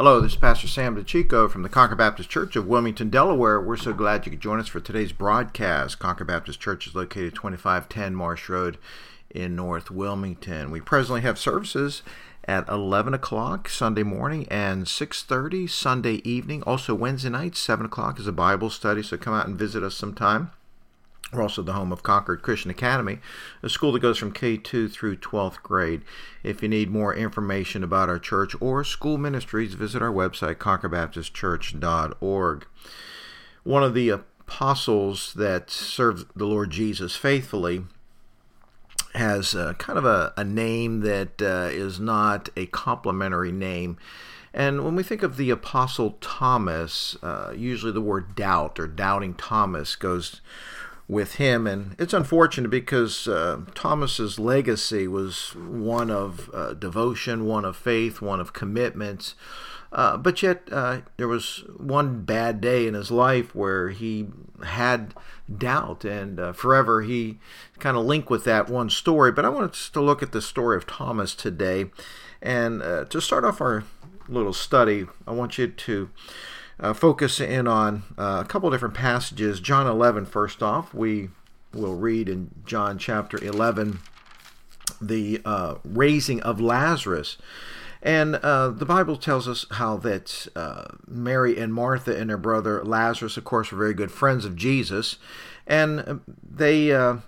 Hello, this is Pastor Sam DeChico from the Concord Baptist Church of Wilmington, Delaware. We're so glad you could join us for today's broadcast. Concord Baptist Church is located 2510 Marsh Road in North Wilmington. We presently have services at 11 o'clock Sunday morning and 6.30 Sunday evening. Also Wednesday night, 7 o'clock is a Bible study, so come out and visit us sometime. We're also the home of Concord Christian Academy, a school that goes from K2 through 12th grade. If you need more information about our church or school ministries, visit our website, concordbaptistchurch.org. One of the apostles that served the Lord Jesus faithfully has uh, kind of a, a name that uh, is not a complimentary name. And when we think of the Apostle Thomas, uh, usually the word doubt or doubting Thomas goes with him. And it's unfortunate because uh, Thomas's legacy was one of uh, devotion, one of faith, one of commitment. Uh, but yet, uh, there was one bad day in his life where he had doubt, and uh, forever he kind of linked with that one story. But I want us to look at the story of Thomas today. And uh, to start off our little study, I want you to uh, focus in on uh, a couple different passages. John 11, first off, we will read in John chapter 11 the uh, raising of Lazarus. And uh, the Bible tells us how that uh, Mary and Martha and their brother Lazarus, of course, were very good friends of Jesus. And they uh,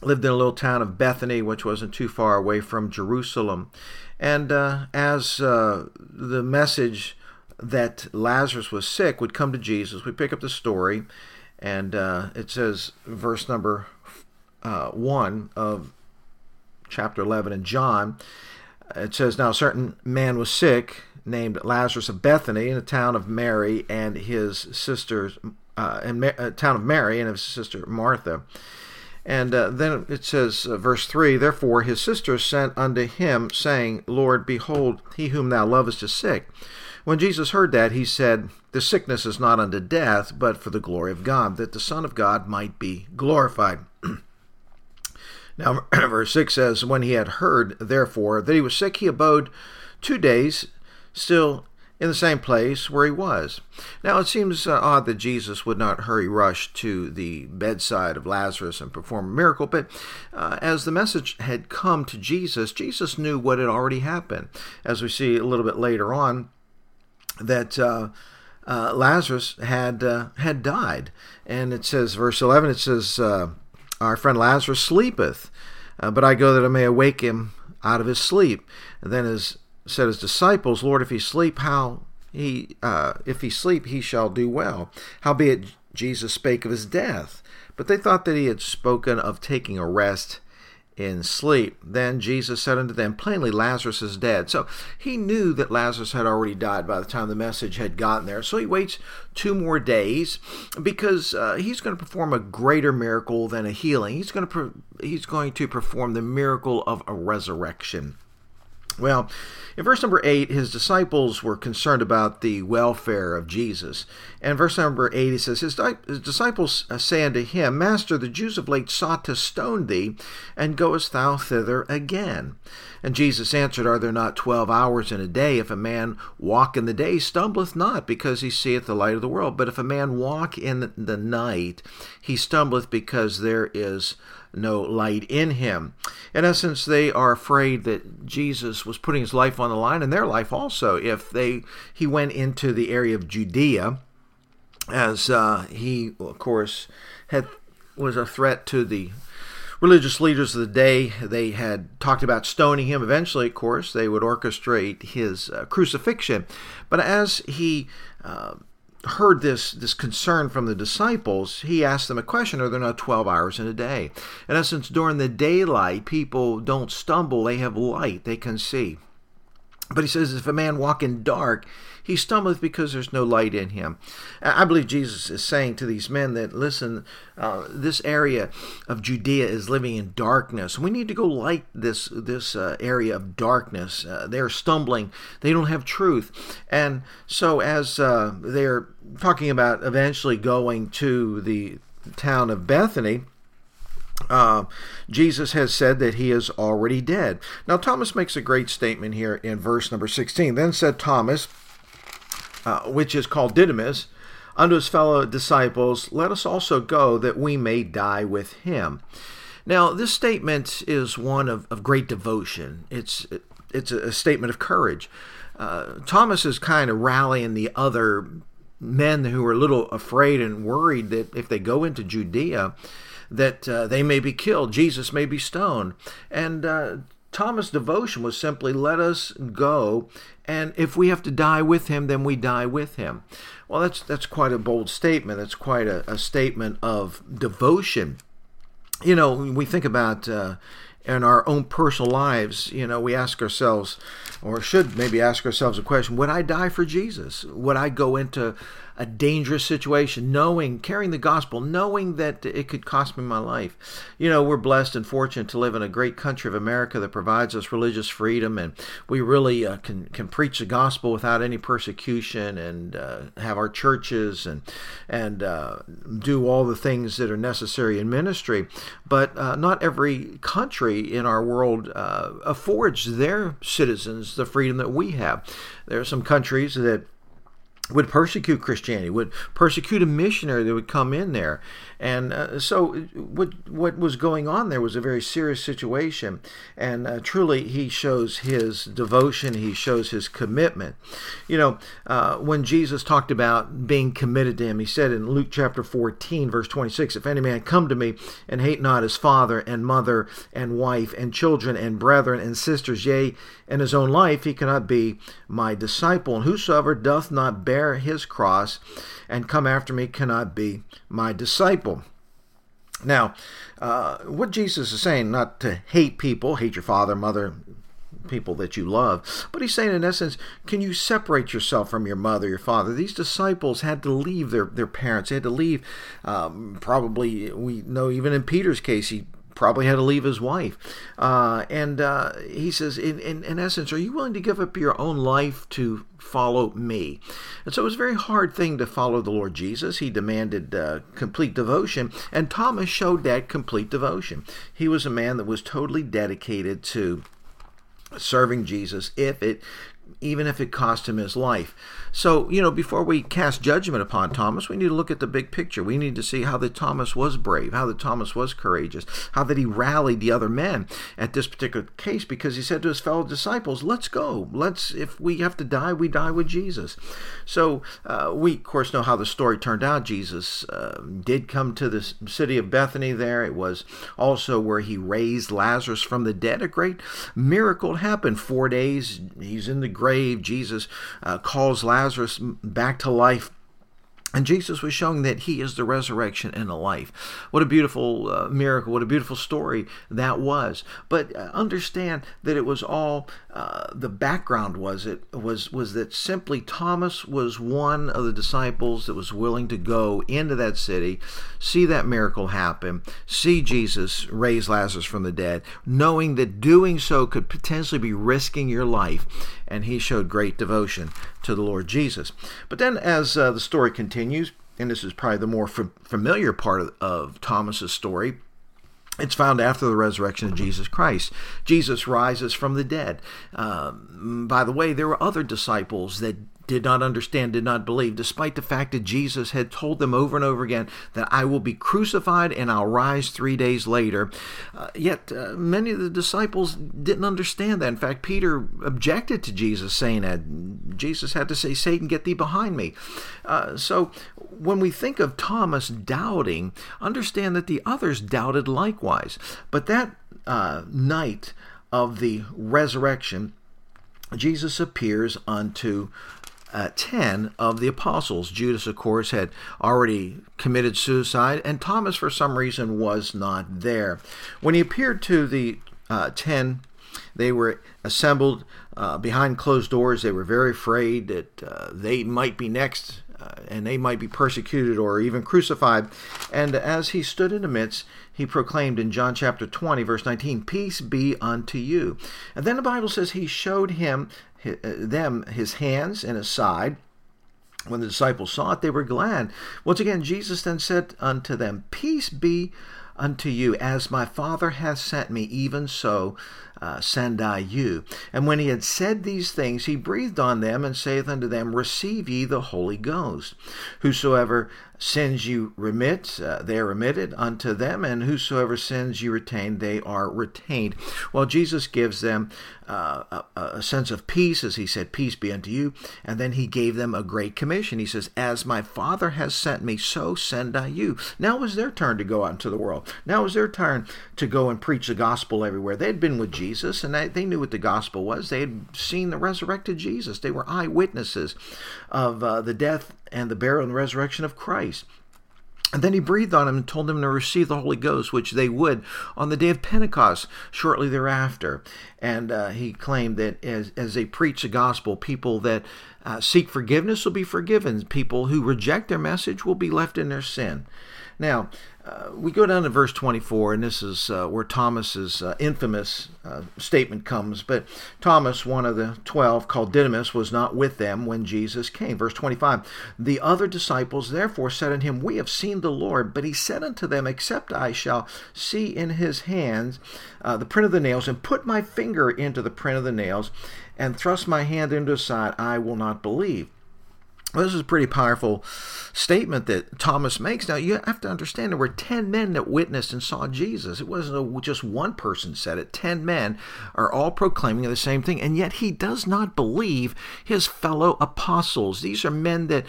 lived in a little town of Bethany, which wasn't too far away from Jerusalem. And as the message that Lazarus was sick would come to Jesus. We pick up the story, and uh, it says, verse number uh, 1 of chapter 11 in John, it says, Now a certain man was sick, named Lazarus of Bethany, in the town of Mary and his sisters, uh, in Ma- uh, town of Mary and his sister Martha. And uh, then it says, uh, verse 3 Therefore his sisters sent unto him, saying, Lord, behold, he whom thou lovest is sick. When Jesus heard that, he said, The sickness is not unto death, but for the glory of God, that the Son of God might be glorified. now, verse 6 says, When he had heard, therefore, that he was sick, he abode two days still in the same place where he was. Now, it seems uh, odd that Jesus would not hurry rush to the bedside of Lazarus and perform a miracle, but uh, as the message had come to Jesus, Jesus knew what had already happened. As we see a little bit later on, that uh, uh, Lazarus had uh, had died, and it says, verse eleven, it says, uh, "Our friend Lazarus sleepeth, uh, but I go that I may awake him out of his sleep." And then his said his disciples, "Lord, if he sleep, how he uh, if he sleep, he shall do well." Howbeit Jesus spake of his death, but they thought that he had spoken of taking a rest in sleep. Then Jesus said unto them, Plainly, Lazarus is dead. So he knew that Lazarus had already died by the time the message had gotten there. So he waits two more days because uh, he's going to perform a greater miracle than a healing. He's going to he's going to perform the miracle of a resurrection. Well, in verse number 8, his disciples were concerned about the welfare of Jesus. And verse number 8, he says, His, disciples uh, say unto him, Master, the Jews of late sought to stone thee, and goest thou thither again? And Jesus answered, Are there not twelve hours in a day? If a man walk in the day, stumbleth not, because he seeth the light of the world. But if a man walk in the night, he stumbleth, because there is no light in him. In essence, they are afraid that Jesus was putting his life on the line and their life also. If they he went into the area of Judea, as uh, he, of course, had was a threat to the religious leaders of the day. They had talked about stoning him. Eventually, of course, they would orchestrate his uh, crucifixion. But as he uh, heard this this concern from the disciples, he asked them a question: Are there not twelve hours in a day? In essence, during the daylight, people don't stumble; they have light; they can see. But he says, if a man walk in dark, he stumbleth because there's no light in him. I believe Jesus is saying to these men that, listen, uh, this area of Judea is living in darkness. We need to go light this this uh, area of darkness. Uh, they're stumbling. They don't have truth. And so as uh, they're talking about eventually going to the town of Bethany, uh, Jesus has said that he is already dead. Now, Thomas makes a great statement here in verse number 16. Then said Thomas, uh, which is called Didymus, unto his fellow disciples, Let us also go that we may die with him. Now, this statement is one of, of great devotion. It's, it's a statement of courage. Uh, Thomas is kind of rallying the other men who are a little afraid and worried that if they go into Judea, that uh, they may be killed, Jesus may be stoned. And uh, Thomas' devotion was simply, let us go, and if we have to die with him, then we die with him. Well, that's that's quite a bold statement. That's quite a, a statement of devotion. You know, we think about uh, in our own personal lives, you know, we ask ourselves, or should maybe ask ourselves a question: Would I die for Jesus? Would I go into a dangerous situation, knowing, carrying the gospel, knowing that it could cost me my life. You know, we're blessed and fortunate to live in a great country of America that provides us religious freedom, and we really uh, can can preach the gospel without any persecution, and uh, have our churches and and uh, do all the things that are necessary in ministry. But uh, not every country in our world uh, affords their citizens the freedom that we have. There are some countries that would persecute Christianity, would persecute a missionary that would come in there. And uh, so, what what was going on there was a very serious situation, and uh, truly, he shows his devotion, he shows his commitment. You know, uh, when Jesus talked about being committed to him, he said in Luke chapter 14, verse 26, "If any man come to me and hate not his father and mother and wife and children and brethren and sisters, yea, and his own life, he cannot be my disciple. And whosoever doth not bear his cross and come after me cannot be my disciple. Now, uh, what Jesus is saying, not to hate people, hate your father, mother, people that you love. But he's saying, in essence, can you separate yourself from your mother, your father? These disciples had to leave their, their parents. They had to leave, um, probably, we know even in Peter's case, he probably had to leave his wife. Uh, and uh, he says, in, in, in, essence, are you willing to give up your own life to follow me? And so it was a very hard thing to follow the Lord Jesus. He demanded uh, complete devotion, and Thomas showed that complete devotion. He was a man that was totally dedicated to serving Jesus if it even if it cost him his life. So, you know, before we cast judgment upon Thomas, we need to look at the big picture. We need to see how that Thomas was brave, how that Thomas was courageous, how that he rallied the other men at this particular case because he said to his fellow disciples, Let's go. Let's, if we have to die, we die with Jesus. So, uh, we, of course, know how the story turned out. Jesus uh, did come to the city of Bethany there. It was also where he raised Lazarus from the dead. A great miracle happened. Four days, he's in the grave. Jesus uh, calls Lazarus back to life. And Jesus was showing that He is the resurrection and the life. What a beautiful uh, miracle, what a beautiful story that was. But uh, understand that it was all uh, the background was it was was that simply Thomas was one of the disciples that was willing to go into that city, see that miracle happen, see Jesus raise Lazarus from the dead, knowing that doing so could potentially be risking your life, and he showed great devotion to the Lord Jesus. But then, as uh, the story continues, and this is probably the more f- familiar part of, of Thomas's story it's found after the resurrection of Jesus Christ. Jesus rises from the dead. Um, by the way, there were other disciples that did not understand, did not believe, despite the fact that Jesus had told them over and over again that I will be crucified and I'll rise three days later. Uh, yet uh, many of the disciples didn't understand that. In fact, Peter objected to Jesus saying that. Jesus had to say, Satan, get thee behind me. Uh, so when we think of Thomas doubting, understand that the others doubted likewise. But that uh, night of the resurrection, Jesus appears unto uh, 10 of the apostles. Judas, of course, had already committed suicide, and Thomas, for some reason, was not there. When he appeared to the uh, 10, they were assembled uh, behind closed doors. They were very afraid that uh, they might be next and they might be persecuted or even crucified. And as he stood in the midst, he proclaimed in John chapter 20, verse 19, Peace be unto you. And then the Bible says he showed him uh, them his hands and his side. When the disciples saw it, they were glad. Once again, Jesus then said unto them, Peace be unto you, as my Father hath sent me, even so uh, send I you. And when he had said these things, he breathed on them and saith unto them, Receive ye the Holy Ghost. Whosoever sins you remit, uh, they are remitted unto them, and whosoever sins you retain, they are retained. Well, Jesus gives them uh, a, a, sense of peace, as he said, Peace be unto you. And then he gave them a great commission. He says, As my Father has sent me, so send I you. Now was their turn to go out into the world. Now was their turn to go and preach the gospel everywhere. They had been with Jesus, and they, they knew what the gospel was. They had seen the resurrected Jesus. They were eyewitnesses of uh, the death and the burial and resurrection of Christ. And then he breathed on them and told them to receive the Holy Ghost, which they would on the day of Pentecost shortly thereafter. And uh, he claimed that as, as they preach the gospel, people that uh, seek forgiveness will be forgiven. People who reject their message will be left in their sin. Now, uh, we go down to verse 24, and this is uh, where Thomas's uh, infamous uh, statement comes. But Thomas, one of the twelve, called Didymus, was not with them when Jesus came. Verse 25 The other disciples therefore said unto him, We have seen the Lord. But he said unto them, Except I shall see in his hands uh, the print of the nails, and put my finger into the print of the nails, and thrust my hand into his side, I will not believe. This is a pretty powerful statement that Thomas makes. Now, you have to understand there were 10 men that witnessed and saw Jesus. It wasn't a, just one person said it. 10 men are all proclaiming the same thing, and yet he does not believe his fellow apostles. These are men that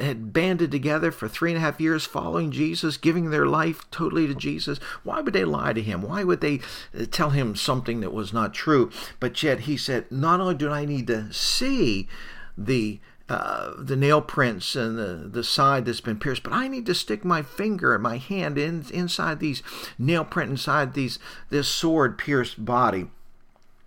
had banded together for three and a half years following Jesus, giving their life totally to Jesus. Why would they lie to him? Why would they uh, tell him something that was not true? But yet he said, Not only do I need to see the uh, the nail prints and the, the side that's been pierced, but I need to stick my finger and my hand in, inside these nail print inside these this sword pierced body.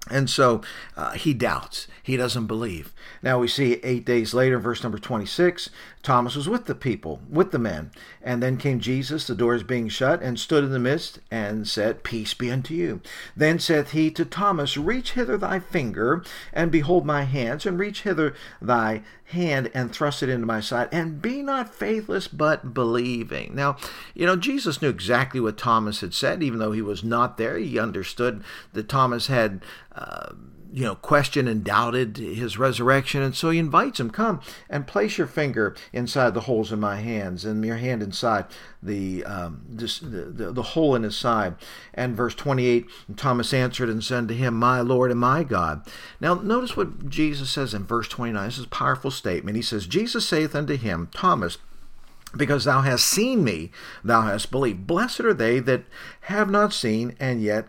And so uh, he doubts. He doesn't believe. Now we see eight days later, verse number 26, Thomas was with the people, with the men. And then came Jesus, the doors being shut, and stood in the midst, and said, Peace be unto you. Then saith he to Thomas, Reach hither thy finger, and behold my hands, and reach hither thy hand, and thrust it into my side, and be not faithless, but believing. Now, you know, Jesus knew exactly what Thomas had said, even though he was not there. He understood that Thomas had. Uh, you know, questioned and doubted his resurrection. And so he invites him, come and place your finger inside the holes in my hands and your hand inside the, um, this, the, the, the hole in his side. And verse 28, and Thomas answered and said to him, My Lord and my God. Now notice what Jesus says in verse 29. This is a powerful statement. He says, Jesus saith unto him, Thomas, because thou hast seen me, thou hast believed. Blessed are they that have not seen and yet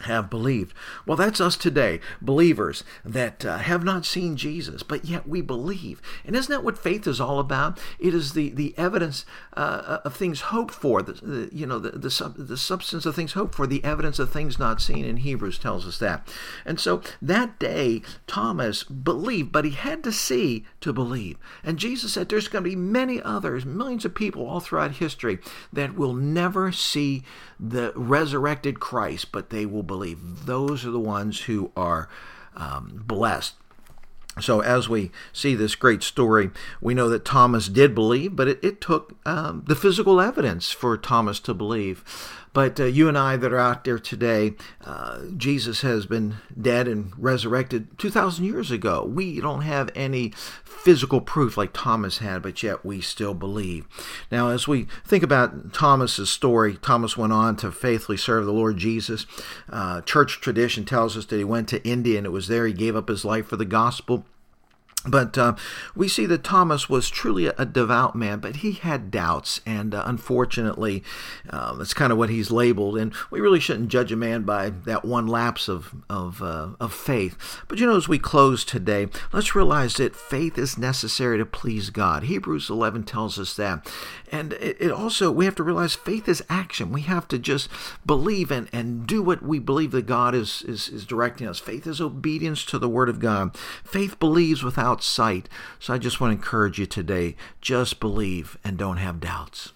have believed. Well, that's us today, believers that uh, have not seen Jesus, but yet we believe. And isn't that what faith is all about? It is the the evidence uh, of things hoped for, the, the you know the the, sub, the substance of things hoped for, the evidence of things not seen. In Hebrews tells us that. And so that day, Thomas believed, but he had to see to believe. And Jesus said, "There's going to be many others, millions of people all throughout history that will never see the resurrected Christ, but they will." Believe. Those are the ones who are um, blessed. So, as we see this great story, we know that Thomas did believe, but it, it took um, the physical evidence for Thomas to believe. But uh, you and I that are out there today, uh, Jesus has been dead and resurrected 2,000 years ago. We don't have any physical proof like Thomas had, but yet we still believe. Now, as we think about Thomas's story, Thomas went on to faithfully serve the Lord Jesus. Uh, church tradition tells us that he went to India and it was there he gave up his life for the gospel. But uh, we see that Thomas was truly a, devout man, but he had doubts, and uh, unfortunately, uh, that's kind of what he's labeled. And we really shouldn't judge a man by that one lapse of of, uh, of faith. But you know, as we close today, let's realize that faith is necessary to please God. Hebrews 11 tells us that, and it, it also we have to realize faith is action. We have to just believe and, and do what we believe that God is, is is directing us. Faith is obedience to the Word of God. Faith believes without without sight. So I just want to encourage you today just believe and don't have doubts.